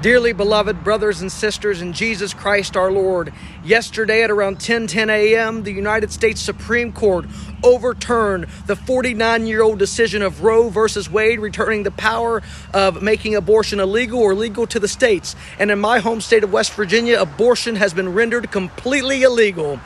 Dearly beloved brothers and sisters in Jesus Christ our Lord, yesterday at around 10:10 a.m., the United States Supreme Court overturned the 49-year-old decision of Roe versus Wade returning the power of making abortion illegal or legal to the states. And in my home state of West Virginia, abortion has been rendered completely illegal.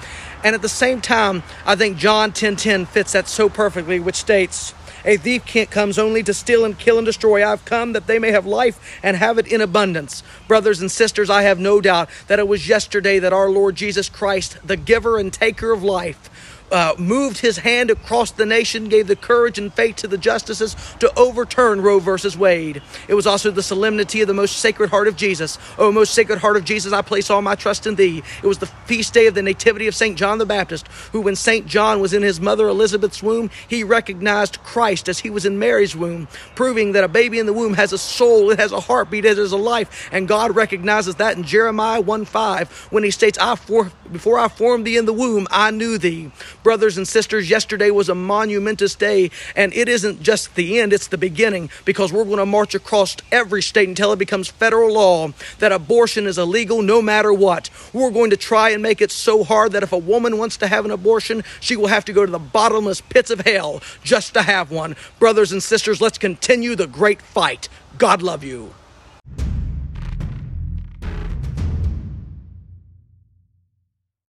And at the same time, I think John 10:10 fits that so perfectly, which states a thief comes only to steal and kill and destroy. I've come that they may have life and have it in abundance. Brothers and sisters, I have no doubt that it was yesterday that our Lord Jesus Christ, the giver and taker of life, uh, moved his hand across the nation, gave the courage and faith to the justices to overturn Roe versus Wade. It was also the solemnity of the most sacred heart of Jesus. Oh, most sacred heart of Jesus, I place all my trust in thee. It was the feast day of the nativity of St. John the Baptist, who, when St. John was in his mother Elizabeth's womb, he recognized Christ as he was in Mary's womb, proving that a baby in the womb has a soul, it has a heartbeat, it has a life, and God recognizes that in Jeremiah 1 5 when he states, I for, Before I formed thee in the womb, I knew thee. Brothers and sisters, yesterday was a monumentous day, and it isn't just the end, it's the beginning because we're going to march across every state until it becomes federal law that abortion is illegal no matter what. We're going to try and make it so hard that if a woman wants to have an abortion, she will have to go to the bottomless pits of hell just to have one. Brothers and sisters, let's continue the great fight. God love you.